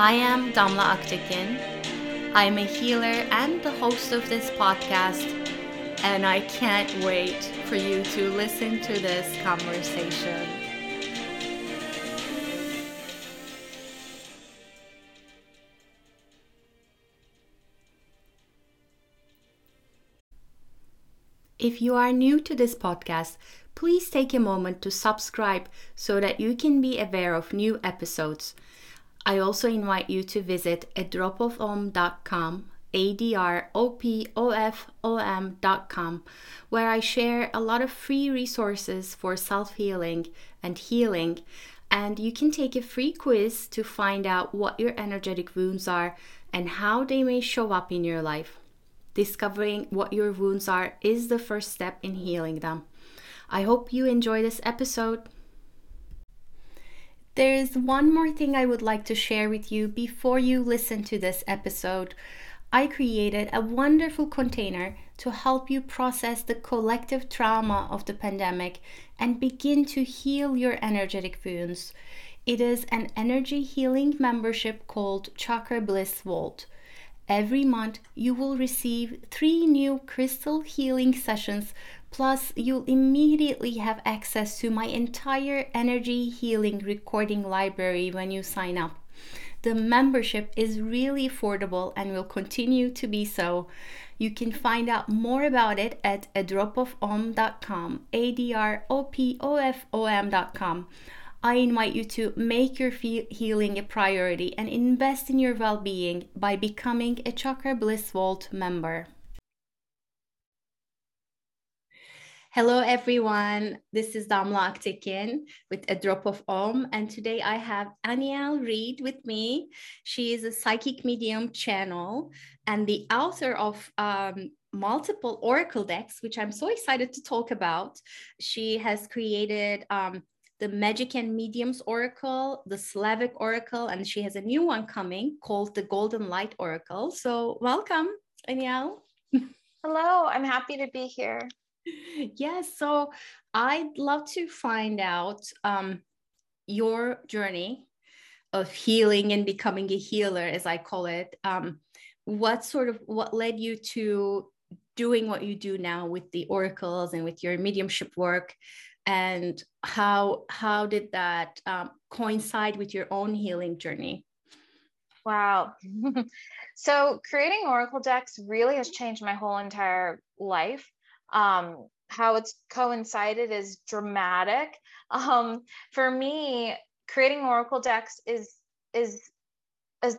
I am Damla Aktekin. I am a healer and the host of this podcast, and I can't wait for you to listen to this conversation. If you are new to this podcast, please take a moment to subscribe so that you can be aware of new episodes. I also invite you to visit adropofom.com, A-D-R-O-P-O-F-O-M.com, where I share a lot of free resources for self-healing and healing. And you can take a free quiz to find out what your energetic wounds are and how they may show up in your life. Discovering what your wounds are is the first step in healing them. I hope you enjoy this episode. There is one more thing I would like to share with you before you listen to this episode. I created a wonderful container to help you process the collective trauma of the pandemic and begin to heal your energetic wounds. It is an energy healing membership called Chakra Bliss Vault. Every month, you will receive three new crystal healing sessions, plus, you'll immediately have access to my entire energy healing recording library when you sign up. The membership is really affordable and will continue to be so. You can find out more about it at adropofom.com, A D R O P O F O M.com. I invite you to make your healing a priority and invest in your well being by becoming a Chakra Bliss Vault member. Hello, everyone. This is Damla Aktekin with A Drop of Om. And today I have Aniel Reed with me. She is a psychic medium channel and the author of um, multiple oracle decks, which I'm so excited to talk about. She has created um, the Magic and Mediums Oracle, the Slavic Oracle, and she has a new one coming called the Golden Light Oracle. So, welcome, Aniel. Hello, I'm happy to be here. Yes, so I'd love to find out um, your journey of healing and becoming a healer, as I call it. Um, what sort of what led you to doing what you do now with the oracles and with your mediumship work? and how how did that um, coincide with your own healing journey wow so creating oracle decks really has changed my whole entire life um, how it's coincided is dramatic um, for me creating oracle decks is is a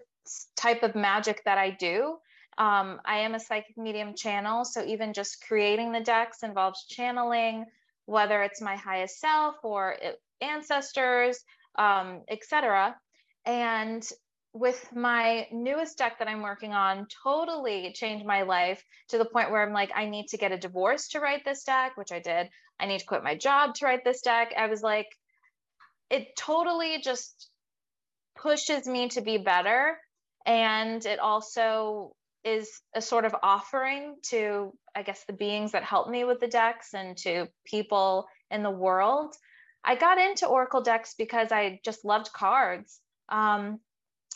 type of magic that i do um, i am a psychic medium channel so even just creating the decks involves channeling whether it's my highest self or ancestors, um, etc. And with my newest deck that I'm working on, totally changed my life to the point where I'm like, I need to get a divorce to write this deck, which I did. I need to quit my job to write this deck. I was like, it totally just pushes me to be better. And it also is a sort of offering to i guess the beings that help me with the decks and to people in the world i got into oracle decks because i just loved cards um,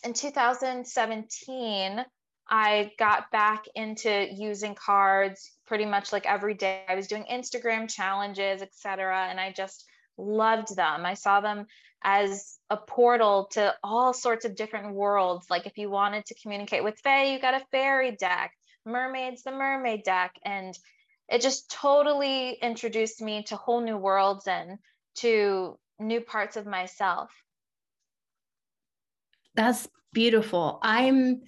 in 2017 i got back into using cards pretty much like every day i was doing instagram challenges etc and i just loved them i saw them as a portal to all sorts of different worlds. Like if you wanted to communicate with Fae, you got a fairy deck, mermaids, the mermaid deck. And it just totally introduced me to whole new worlds and to new parts of myself. That's beautiful. I'm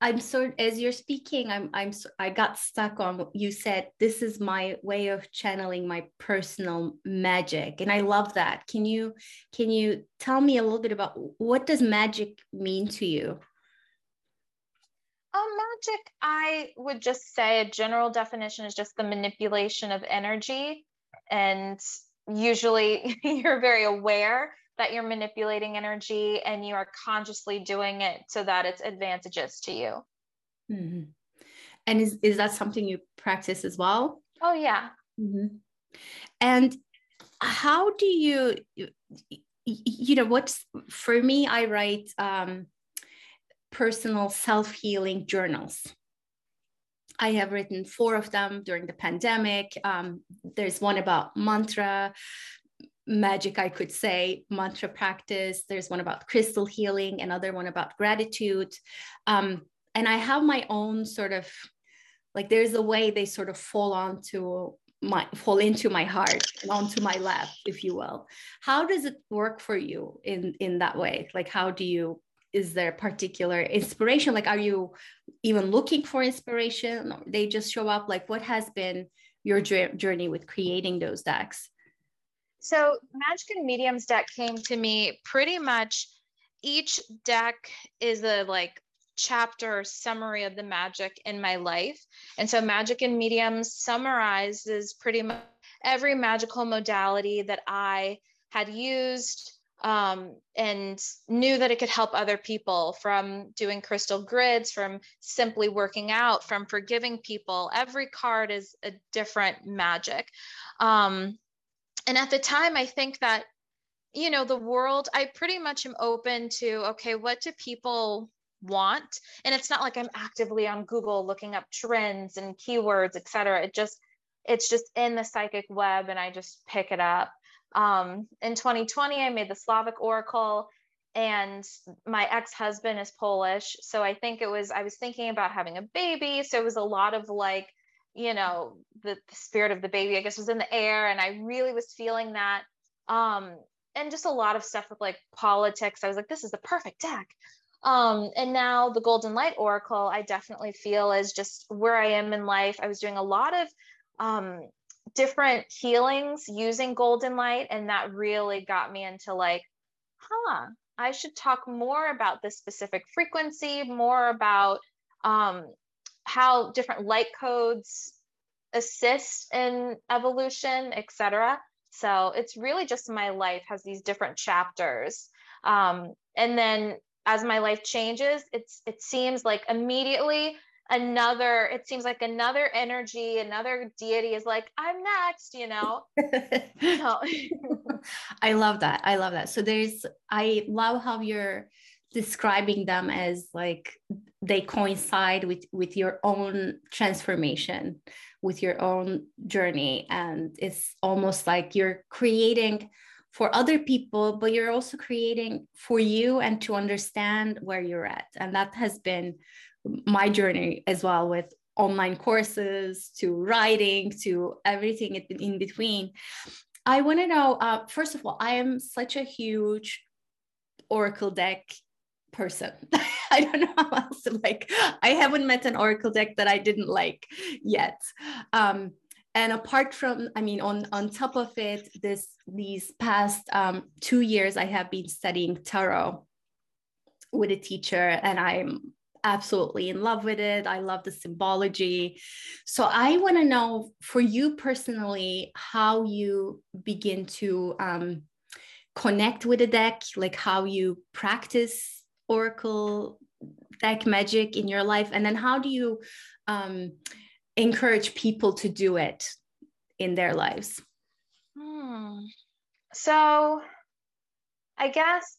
I'm sort as you're speaking, I'm I'm I got stuck on what you said. This is my way of channeling my personal magic, and I love that. Can you can you tell me a little bit about what does magic mean to you? Oh, magic, I would just say a general definition is just the manipulation of energy. And usually you're very aware that you're manipulating energy and you are consciously doing it so that it's advantageous to you. Mm-hmm. And is, is that something you practice as well? Oh, yeah. Mm-hmm. And how do you, you know, what's for me, I write um, personal self healing journals. I have written four of them during the pandemic. Um, there's one about mantra magic, I could say, mantra practice. There's one about crystal healing, another one about gratitude. Um, and I have my own sort of like there's a way they sort of fall onto my fall into my heart and onto my lap, if you will. How does it work for you in in that way? Like how do you is there particular inspiration like are you even looking for inspiration or they just show up like what has been your journey with creating those decks so magic and mediums deck came to me pretty much each deck is a like chapter summary of the magic in my life and so magic and mediums summarizes pretty much every magical modality that i had used um, and knew that it could help other people from doing crystal grids, from simply working out, from forgiving people. Every card is a different magic. Um, and at the time, I think that, you know, the world, I pretty much am open to, okay, what do people want? And it's not like I'm actively on Google looking up trends and keywords, et cetera. It just, it's just in the psychic web and I just pick it up. Um, in 2020, I made the Slavic Oracle, and my ex husband is Polish. So I think it was, I was thinking about having a baby. So it was a lot of like, you know, the, the spirit of the baby, I guess, was in the air. And I really was feeling that. Um, and just a lot of stuff with like politics. I was like, this is the perfect deck. Um, and now the Golden Light Oracle, I definitely feel is just where I am in life. I was doing a lot of um, different healings using golden light and that really got me into like huh i should talk more about this specific frequency more about um, how different light codes assist in evolution etc so it's really just my life has these different chapters. Um, and then as my life changes it's it seems like immediately another it seems like another energy another deity is like i'm next you know? I love that. I love that. So there's i love how you're describing them as like they coincide with with your own transformation with your own journey and it's almost like you're creating for other people but you're also creating for you and to understand where you're at and that has been my journey as well with online courses to writing to everything in between. I want to know, uh, first of all, I am such a huge Oracle deck person. I don't know how else to like. I haven't met an Oracle deck that I didn't like yet. Um, and apart from, I mean, on on top of it, this these past um, two years, I have been studying tarot with a teacher, and I'm absolutely in love with it. I love the symbology. So I want to know for you personally how you begin to um, connect with the deck, like how you practice Oracle deck magic in your life, and then how do you um, encourage people to do it in their lives? Hmm. So I guess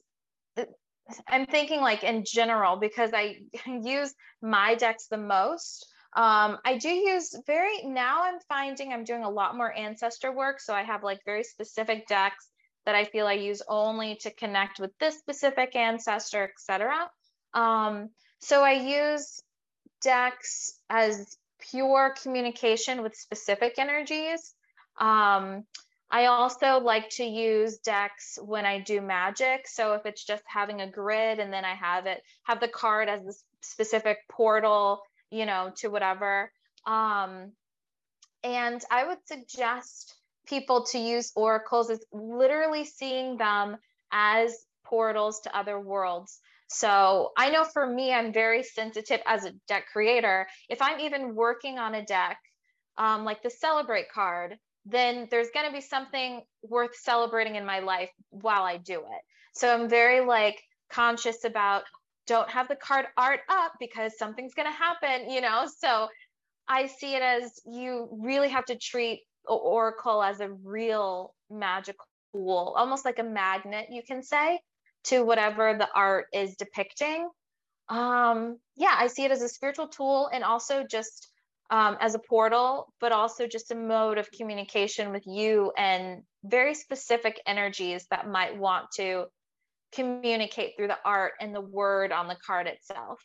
I'm thinking like in general because I use my decks the most. Um, I do use very now I'm finding I'm doing a lot more ancestor work. So I have like very specific decks that I feel I use only to connect with this specific ancestor, etc. Um, so I use decks as pure communication with specific energies. Um, I also like to use decks when I do magic. So if it's just having a grid and then I have it, have the card as the specific portal, you know, to whatever. Um, and I would suggest people to use oracles is literally seeing them as portals to other worlds. So I know for me, I'm very sensitive as a deck creator. If I'm even working on a deck, um, like the celebrate card, then there's going to be something worth celebrating in my life while I do it. So I'm very like conscious about don't have the card art up because something's going to happen, you know? So I see it as you really have to treat Oracle as a real magical tool, almost like a magnet, you can say, to whatever the art is depicting. Um, yeah, I see it as a spiritual tool and also just um, as a portal, but also just a mode of communication with you and very specific energies that might want to communicate through the art and the word on the card itself.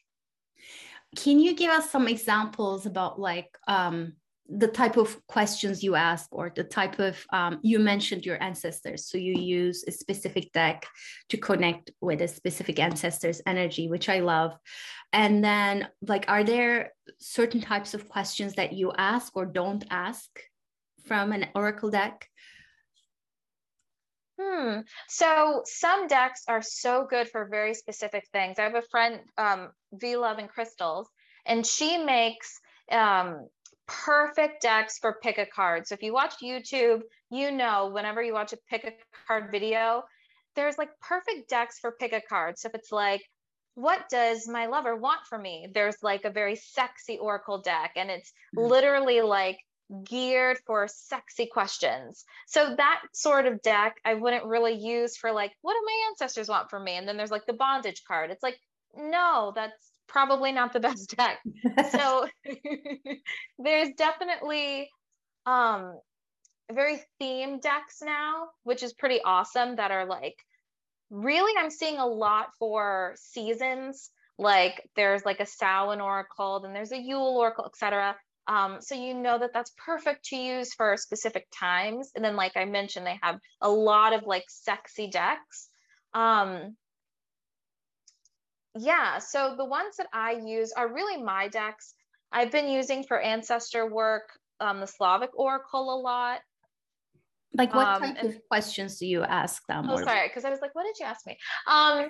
Can you give us some examples about like um, the type of questions you ask or the type of um, you mentioned your ancestors so you use a specific deck to connect with a specific ancestor's energy which i love and then like are there certain types of questions that you ask or don't ask from an oracle deck Hmm. So some decks are so good for very specific things. I have a friend, um, V Love and Crystals, and she makes um, perfect decks for pick a card. So if you watch YouTube, you know whenever you watch a pick a card video, there's like perfect decks for pick a card. So if it's like, what does my lover want from me? There's like a very sexy oracle deck, and it's mm-hmm. literally like geared for sexy questions. So that sort of deck I wouldn't really use for like, what do my ancestors want from me? And then there's like the bondage card. It's like, no, that's probably not the best deck. so there's definitely um very themed decks now, which is pretty awesome that are like really I'm seeing a lot for seasons. Like there's like a Samhain oracle, then there's a Yule oracle, etc. Um, so you know that that's perfect to use for specific times. And then, like I mentioned, they have a lot of like sexy decks. Um, yeah, so the ones that I use are really my decks. I've been using for ancestor work um, the Slavic Oracle a lot. Like what um, type and, of questions do you ask them? Oh, sorry, because I was like, what did you ask me? Um,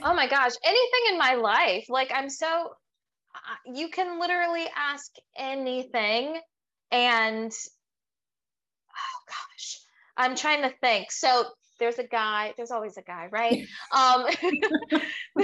oh my gosh, anything in my life. Like I'm so, uh, you can literally ask anything, and oh gosh, I'm trying to think. So there's a guy there's always a guy right um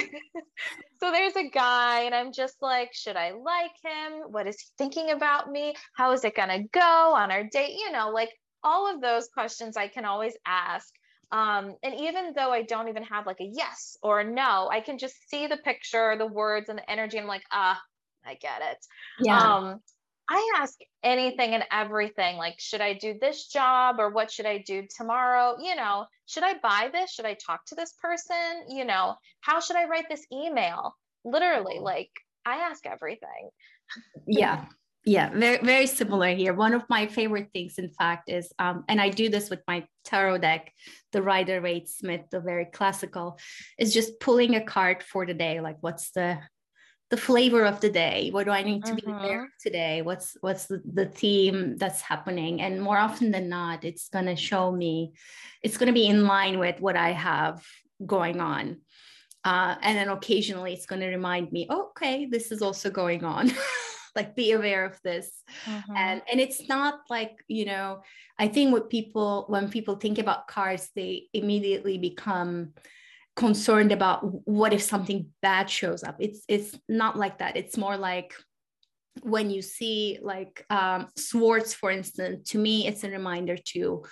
so there's a guy and i'm just like should i like him what is he thinking about me how is it going to go on our date you know like all of those questions i can always ask um, and even though I don't even have like a yes or a no, I can just see the picture, the words, and the energy. I'm like, ah, I get it. Yeah. Um, I ask anything and everything like, should I do this job or what should I do tomorrow? You know, should I buy this? Should I talk to this person? You know, how should I write this email? Literally, like, I ask everything. yeah. Yeah, very very similar here. One of my favorite things, in fact, is um, and I do this with my tarot deck, the Rider Waite Smith, the very classical, is just pulling a card for the day. Like, what's the the flavor of the day. What do i need to be there mm-hmm. today? What's what's the, the theme that's happening? And more often than not it's going to show me it's going to be in line with what i have going on. Uh, and then occasionally it's going to remind me oh, okay this is also going on. Like be aware of this. Mm-hmm. and and it's not like you know i think what people when people think about cars they immediately become concerned about what if something bad shows up. It's it's not like that. It's more like when you see like um, swords for instance to me it's a reminder to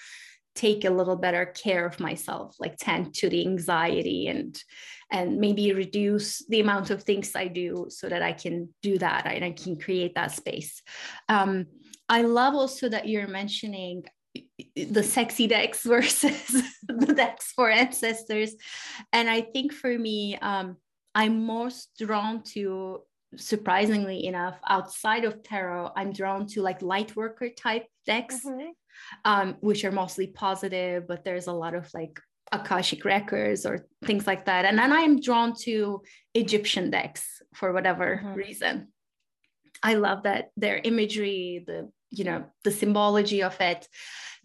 take a little better care of myself like tend to the anxiety and and maybe reduce the amount of things i do so that i can do that and i can create that space. Um, i love also that you're mentioning the sexy decks versus the decks for ancestors and i think for me um, i'm most drawn to surprisingly enough outside of tarot i'm drawn to like light worker type decks mm-hmm. um, which are mostly positive but there's a lot of like akashic records or things like that and then i'm drawn to egyptian decks for whatever mm-hmm. reason i love that their imagery the you know the symbology of it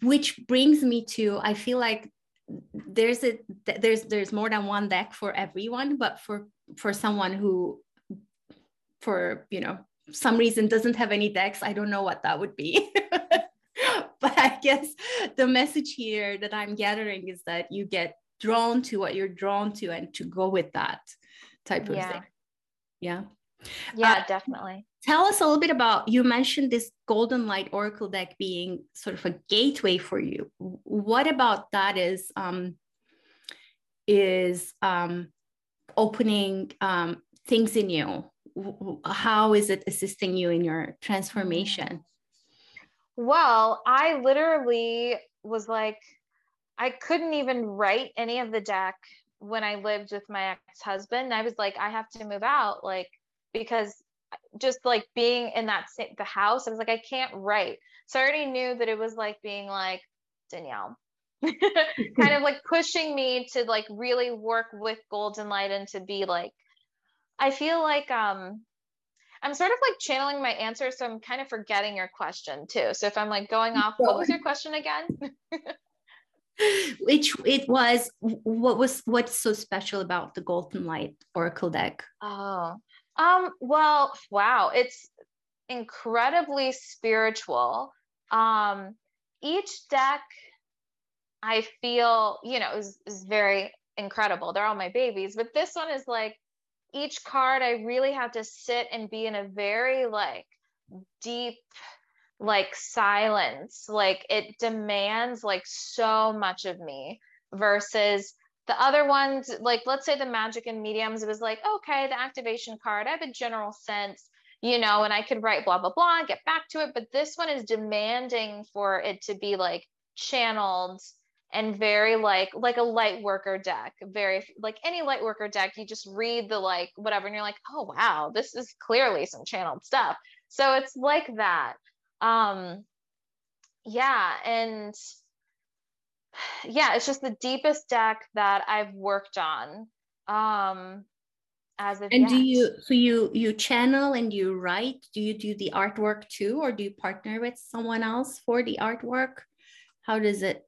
which brings me to i feel like there's a there's there's more than one deck for everyone but for for someone who for you know some reason doesn't have any decks i don't know what that would be but i guess the message here that i'm gathering is that you get drawn to what you're drawn to and to go with that type of Yeah. thing yeah Yeah, Uh, definitely. Tell us a little bit about you mentioned this golden light oracle deck being sort of a gateway for you. What about that is um is um opening um things in you? How is it assisting you in your transformation? Well, I literally was like, I couldn't even write any of the deck when I lived with my ex-husband. I was like, I have to move out, like, because just like being in that the house, I was like, I can't write. So I already knew that it was like being like Danielle, kind of like pushing me to like really work with Golden Light and to be like, I feel like um I'm sort of like channeling my answer, so I'm kind of forgetting your question too. So if I'm like going off, what was your question again? which it was what was what's so special about the golden light oracle deck Oh, um, well, wow, it's incredibly spiritual. Um, each deck I feel, you know, is, is very incredible. They're all my babies, but this one is like each card I really have to sit and be in a very like deep like silence. Like it demands like so much of me versus the other ones, like let's say the magic and mediums, it was like, okay, the activation card, I have a general sense, you know, and I could write blah, blah, blah and get back to it. But this one is demanding for it to be like channeled and very like like a light worker deck very like any light worker deck you just read the like whatever and you're like oh wow this is clearly some channeled stuff so it's like that um yeah and yeah it's just the deepest deck that i've worked on um as of and do you so you you channel and you write. Do you do the artwork too or do you partner with someone else for the artwork? How does it?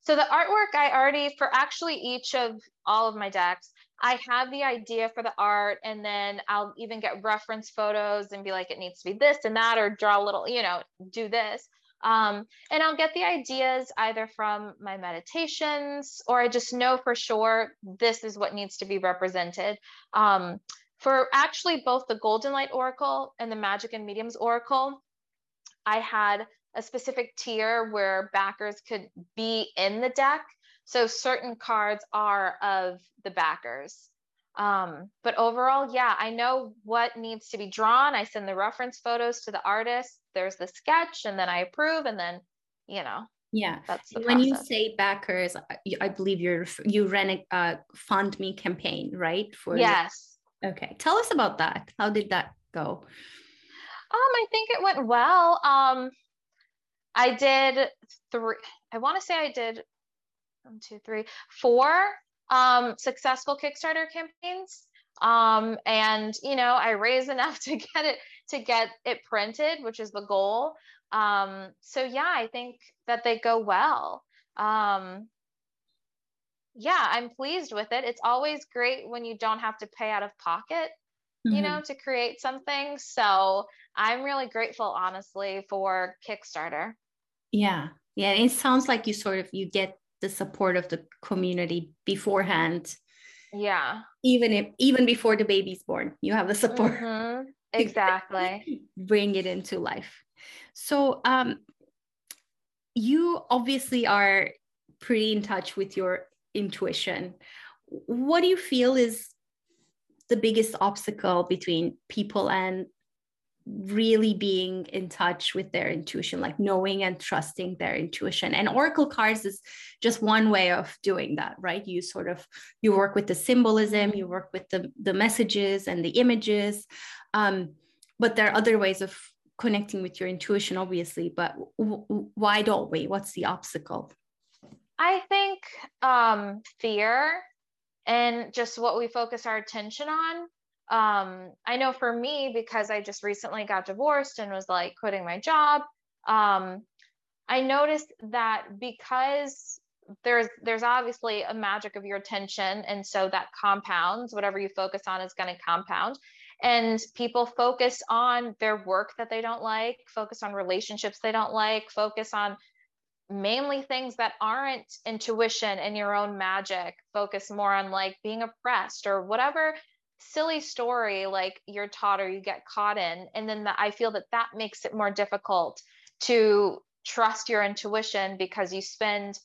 So the artwork I already for actually each of all of my decks, I have the idea for the art and then I'll even get reference photos and be like it needs to be this and that or draw a little, you know, do this. Um, and I'll get the ideas either from my meditations or I just know for sure this is what needs to be represented. Um, for actually both the Golden Light Oracle and the Magic and Mediums Oracle, I had a specific tier where backers could be in the deck. So certain cards are of the backers. Um, but overall, yeah, I know what needs to be drawn. I send the reference photos to the artist. There's the sketch, and then I approve, and then, you know, yeah that's when you say backers I- I believe you're you ran a uh, fund me campaign right for yes. okay tell us about that how did that go Um, I think it went well. Um, I did three. I want to say I did one, two, three, four um, successful Kickstarter campaigns. Um, and you know, I raised enough to get it to get it printed, which is the goal. Um, so yeah, I think that they go well. Um, yeah, I'm pleased with it. It's always great when you don't have to pay out of pocket you Mhm. know, to create something. So I'm really grateful, honestly, for Kickstarter. yeah yeah it sounds like you sort of you get the support of the community beforehand Yeah. even if even before the baby's born you have the support Mhm. Exactly. bring it into life so um you obviously are pretty in touch with your intuition what do you feel is the biggest obstacle between people and really being in touch with their intuition like knowing and trusting their intuition. And oracle cards is just one way of doing that right? You sort of you work with the symbolism you work with the the messages and the images. Um, but there are other ways of connecting with your intuition obviously but w- w- why don't we? What's the obstacle? I think um, fear and just what we focus our attention on. Um, I know for me, because I just recently got divorced and was like quitting my job, um, I noticed that because there's there's obviously a magic of your attention and so that compounds whatever you focus on is going to compound and people focus on their work that they don't like focus on relationships they don't like focus on mainly things that aren't intuition and your own magic focus more on like being oppressed or whatever silly story like you're taught or you get caught in and then the, i feel that that makes it more difficult to trust your intuition because you spend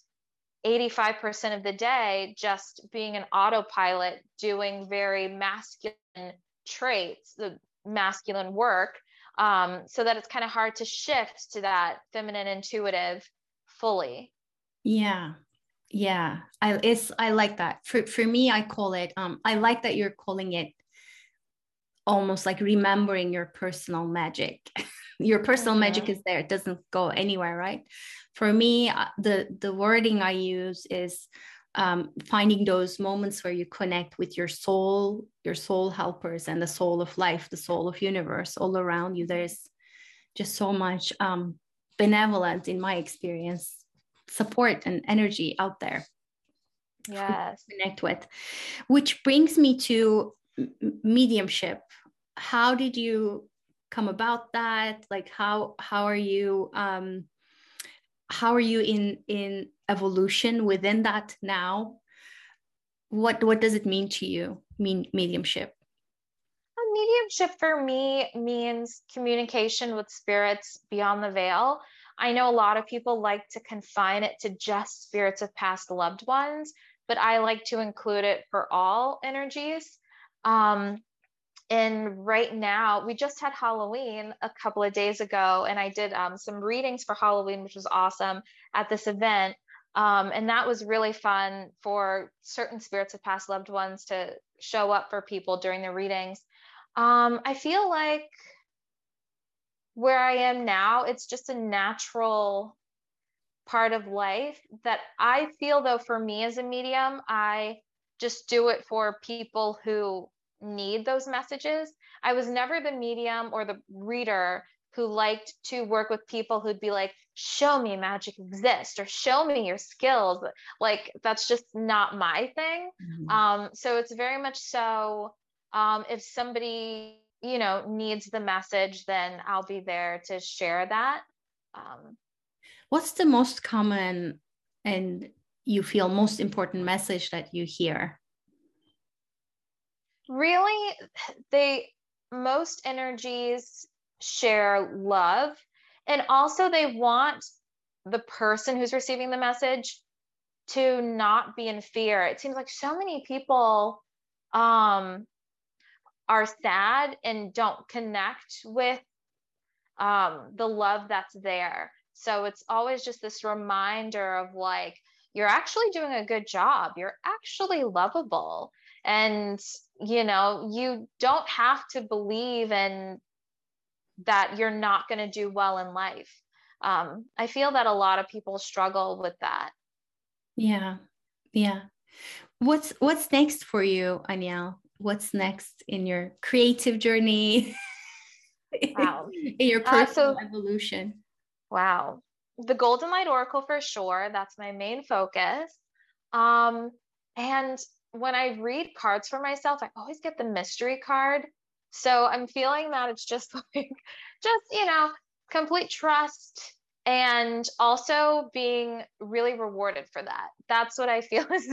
85% of the day just being an autopilot doing very masculine traits the masculine work um, so that it's kind of hard to shift to that feminine intuitive fully. Yeah yeah i it's i like that. For for me i call it um i like that you're calling it almost like remembering your personal magic. Your personal mm-hmm. magic is there. It doesn't go anywhere right? For me uh, the the wording i use is um, finding those moments where you connect with your soul your soul helpers and the soul of life the soul of universe all around you. There's just so much um, benevolence in my experience support and energy out there. Yes. connect with? Which brings me to mediumship. How did you come about that? Like how how are you um how are you in in evolution within that now? What what does it mean to you mean mediumship? Mediumship for me means communication with spirits beyond the veil I know a lot of people like to confine it to just spirits of past loved ones, but I like to include it for all energies. Um, and right now, we just had Halloween a couple of days ago, and I did um, some readings for Halloween, which was awesome at this event. Um, and that was really fun for certain spirits of past loved ones to show up for people during the readings. Um, I feel like where I am now, it's just a natural part of life that I feel though for me as a medium, I just do it for people who need those messages. I was never the medium or the reader who liked to work with people who'd be like, show me magic exists or show me your skills. Like that's just not my thing. Mm-hmm. Um, so it's very much so um, if somebody you know needs the message then i'll be there to share that. Um, what's the most common and you feel most important message that you hear? Really they most energies share love and also they want the person who's receiving the message to not be in fear. It seems like so many people um are sad and don't connect with um, the love that's there. So it's always just this reminder of like, you're actually doing a good job. You're actually lovable. And, you know, you don't have to believe in that you're not going to do well in life. Um, I feel that a lot of people struggle with that. Yeah. Yeah. What's what's next for you, Aniel? What's next in your creative journey? Wow. in your personal uh, so, evolution. Wow. The golden light oracle for sure. That's my main focus. Um and when i read cards for myself i always get the mystery card. So i'm feeling that it's just like just you know complete trust and also being really rewarded for that. That's what i feel is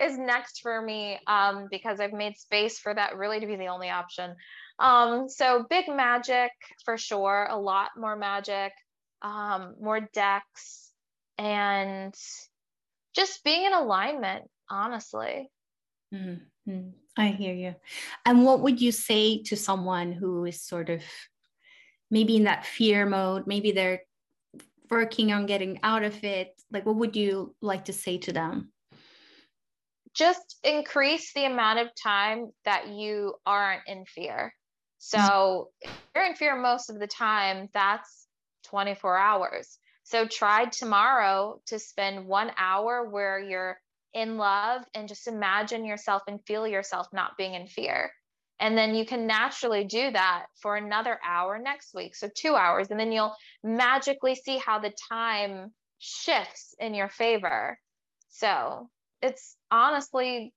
is next for me um, because i've made space for that really to be the only option. Um, so big magic for sure a lot more magic um, more decks and just being in alignment honestly. Mm-hmm. i hear you. And what would you say to someone who is sort of maybe in that fear mode maybe they're working on getting out of it? Like what would you like to say to them? Just increase the amount of time that you aren't in fear. So mm-hmm. if you're in fear most of the time that's 24 hours. So try tomorrow to spend one hour where you're in love and just imagine yourself and feel yourself not being in fear and then you can naturally do that for another hour next week. So two hours. And then you'll magically see how the time shifts in your favor. So it's honestly,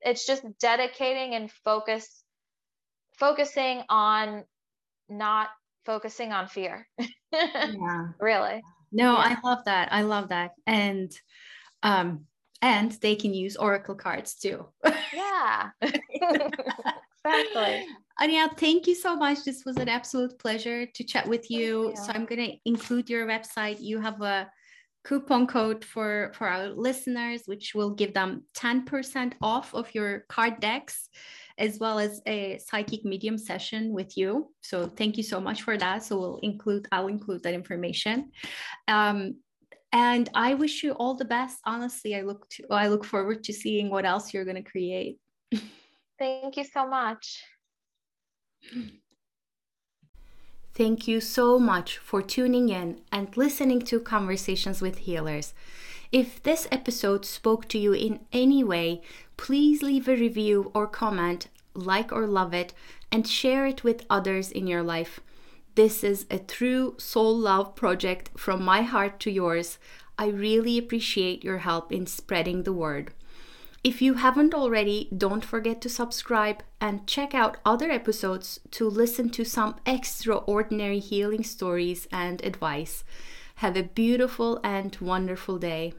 it's just dedicating and focus, focusing on not focusing on fear. yeah. Really. No, yeah. I love that. I love that. And um and they can use oracle cards too. yeah. exactly. Anya, thank you so much. This was an absolute pleasure to chat with you. you. So I'm going to include your website. You have a coupon code for for our listeners which will give them 10% off of your card decks as well as a psychic medium session with you so thank you so much for that so we'll include i'll include that information um, and i wish you all the best honestly i look to i look forward to seeing what else you're going to create thank you so much Thank you so much for tuning in and listening to Conversations with Healers. If this episode spoke to you in any way, please leave a review or comment, like or love it, and share it with others in your life. This is a true soul love project from my heart to yours. I really appreciate your help in spreading the word. If you haven't already, don't forget to subscribe and check out other episodes to listen to some extraordinary healing stories and advice. Have a beautiful and wonderful day.